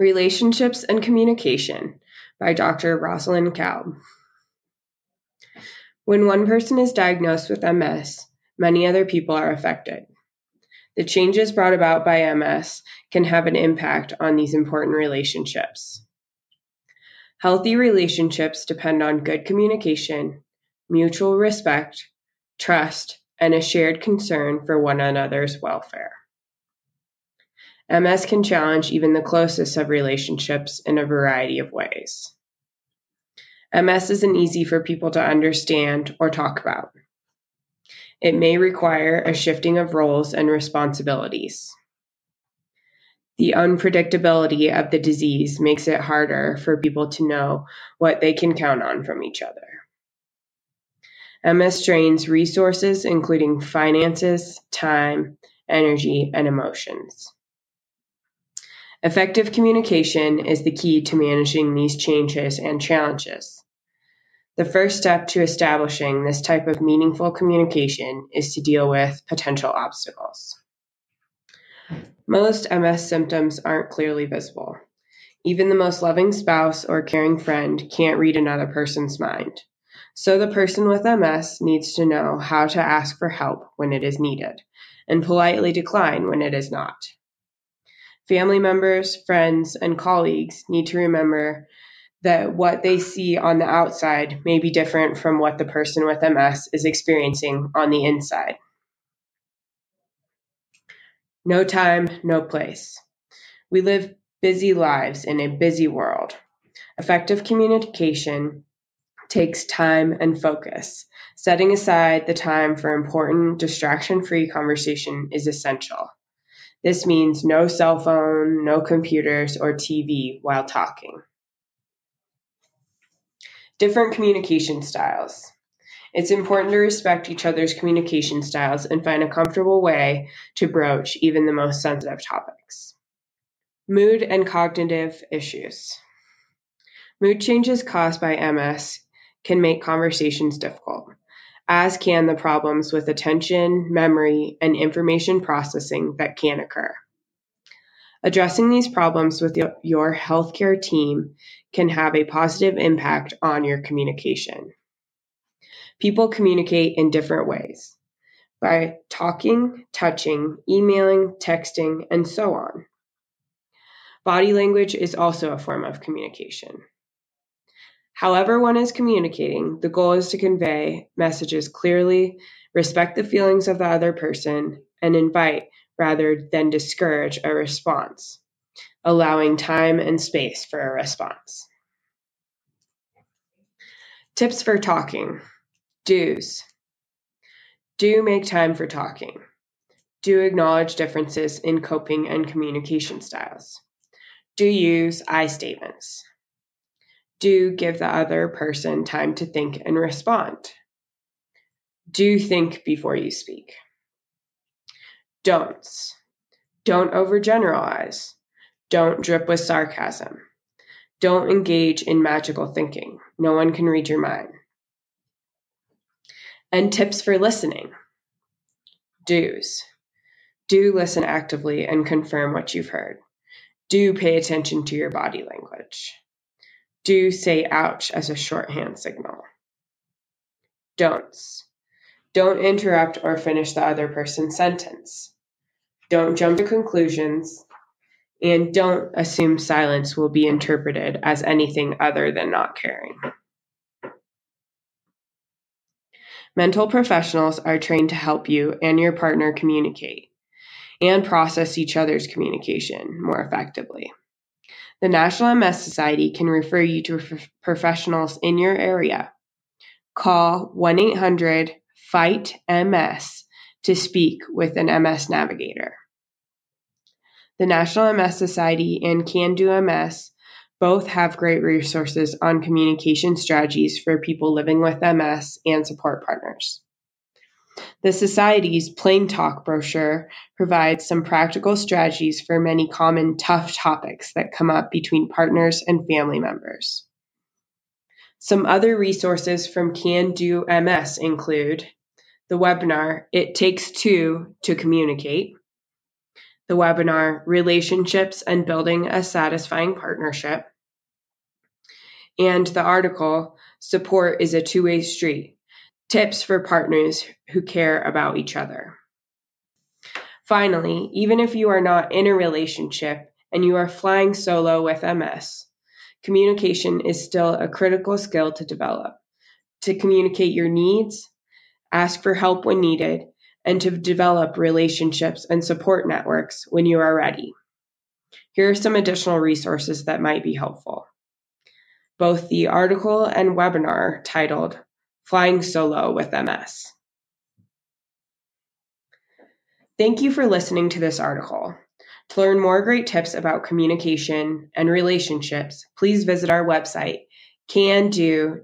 Relationships and Communication by Dr. Rosalind Kalb. When one person is diagnosed with MS, many other people are affected. The changes brought about by MS can have an impact on these important relationships. Healthy relationships depend on good communication, mutual respect, trust, and a shared concern for one another's welfare. MS can challenge even the closest of relationships in a variety of ways. MS isn't easy for people to understand or talk about. It may require a shifting of roles and responsibilities. The unpredictability of the disease makes it harder for people to know what they can count on from each other. MS strains resources, including finances, time, energy, and emotions. Effective communication is the key to managing these changes and challenges. The first step to establishing this type of meaningful communication is to deal with potential obstacles. Most MS symptoms aren't clearly visible. Even the most loving spouse or caring friend can't read another person's mind. So the person with MS needs to know how to ask for help when it is needed and politely decline when it is not. Family members, friends, and colleagues need to remember that what they see on the outside may be different from what the person with MS is experiencing on the inside. No time, no place. We live busy lives in a busy world. Effective communication takes time and focus. Setting aside the time for important, distraction free conversation is essential. This means no cell phone, no computers or TV while talking. Different communication styles. It's important to respect each other's communication styles and find a comfortable way to broach even the most sensitive topics. Mood and cognitive issues. Mood changes caused by MS can make conversations difficult as can the problems with attention, memory, and information processing that can occur. Addressing these problems with your healthcare team can have a positive impact on your communication. People communicate in different ways by talking, touching, emailing, texting, and so on. Body language is also a form of communication. However, one is communicating, the goal is to convey messages clearly, respect the feelings of the other person, and invite rather than discourage a response, allowing time and space for a response. Tips for talking. Do's. Do make time for talking. Do acknowledge differences in coping and communication styles. Do use I statements do give the other person time to think and respond. Do think before you speak. Don'ts. Don't overgeneralize. Don't drip with sarcasm. Don't engage in magical thinking. No one can read your mind. And tips for listening. Do's. Do listen actively and confirm what you've heard. Do pay attention to your body language. Do say ouch as a shorthand signal. Don'ts. Don't interrupt or finish the other person's sentence. Don't jump to conclusions. And don't assume silence will be interpreted as anything other than not caring. Mental professionals are trained to help you and your partner communicate and process each other's communication more effectively. The National MS Society can refer you to professionals in your area. Call 1 800 FIGHT MS to speak with an MS navigator. The National MS Society and Can Do MS both have great resources on communication strategies for people living with MS and support partners. The Society's Plain Talk brochure provides some practical strategies for many common tough topics that come up between partners and family members. Some other resources from Can Do MS include the webinar It Takes Two to Communicate, the webinar Relationships and Building a Satisfying Partnership, and the article Support is a Two Way Street Tips for Partners Who Care About Each Other. Finally, even if you are not in a relationship and you are flying solo with MS, communication is still a critical skill to develop. To communicate your needs, ask for help when needed, and to develop relationships and support networks when you are ready. Here are some additional resources that might be helpful. Both the article and webinar titled Flying Solo with MS. Thank you for listening to this article. To learn more great tips about communication and relationships, please visit our website, cando-ms.org.